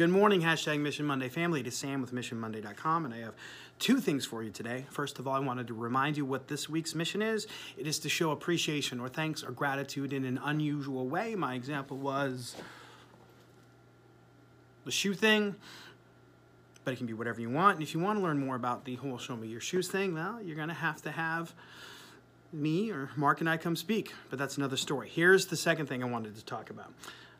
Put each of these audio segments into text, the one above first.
Good morning, hashtag Mission Monday family. It is Sam with MissionMonday.com, and I have two things for you today. First of all, I wanted to remind you what this week's mission is. It is to show appreciation or thanks or gratitude in an unusual way. My example was the shoe thing, but it can be whatever you want. And if you want to learn more about the whole show me your shoes thing, well, you're going to have to have me or Mark and I come speak, but that's another story. Here's the second thing I wanted to talk about.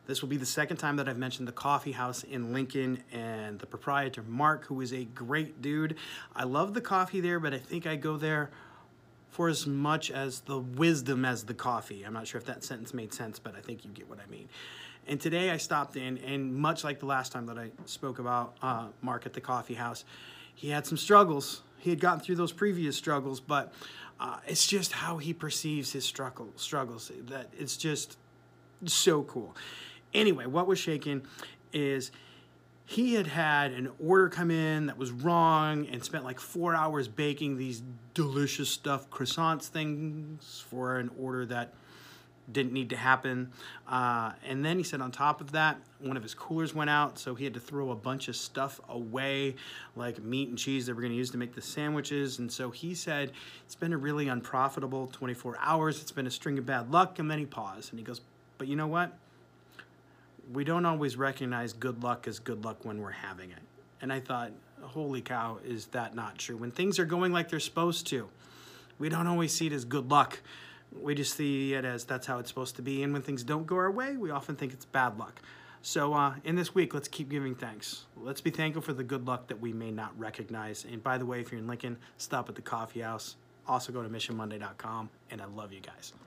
This will be the second time that I've mentioned the coffee house in Lincoln and the proprietor, Mark, who is a great dude. I love the coffee there, but I think I go there for as much as the wisdom as the coffee. I'm not sure if that sentence made sense, but I think you get what I mean. And today I stopped in, and much like the last time that I spoke about uh, Mark at the coffee house, he had some struggles. He had gotten through those previous struggles, but uh, it's just how he perceives his struggle, struggles that it's just so cool. Anyway, what was shaking is he had had an order come in that was wrong and spent like four hours baking these delicious stuffed croissants things for an order that didn't need to happen. Uh, and then he said, on top of that, one of his coolers went out, so he had to throw a bunch of stuff away, like meat and cheese that we're going to use to make the sandwiches. And so he said, it's been a really unprofitable 24 hours. It's been a string of bad luck. And then he paused and he goes, but you know what? we don't always recognize good luck as good luck when we're having it. And I thought, holy cow, is that not true? When things are going like they're supposed to, we don't always see it as good luck. We just see it as that's how it's supposed to be. And when things don't go our way, we often think it's bad luck. So, uh, in this week, let's keep giving thanks. Let's be thankful for the good luck that we may not recognize. And by the way, if you're in Lincoln, stop at the coffee house. Also, go to missionmonday.com. And I love you guys.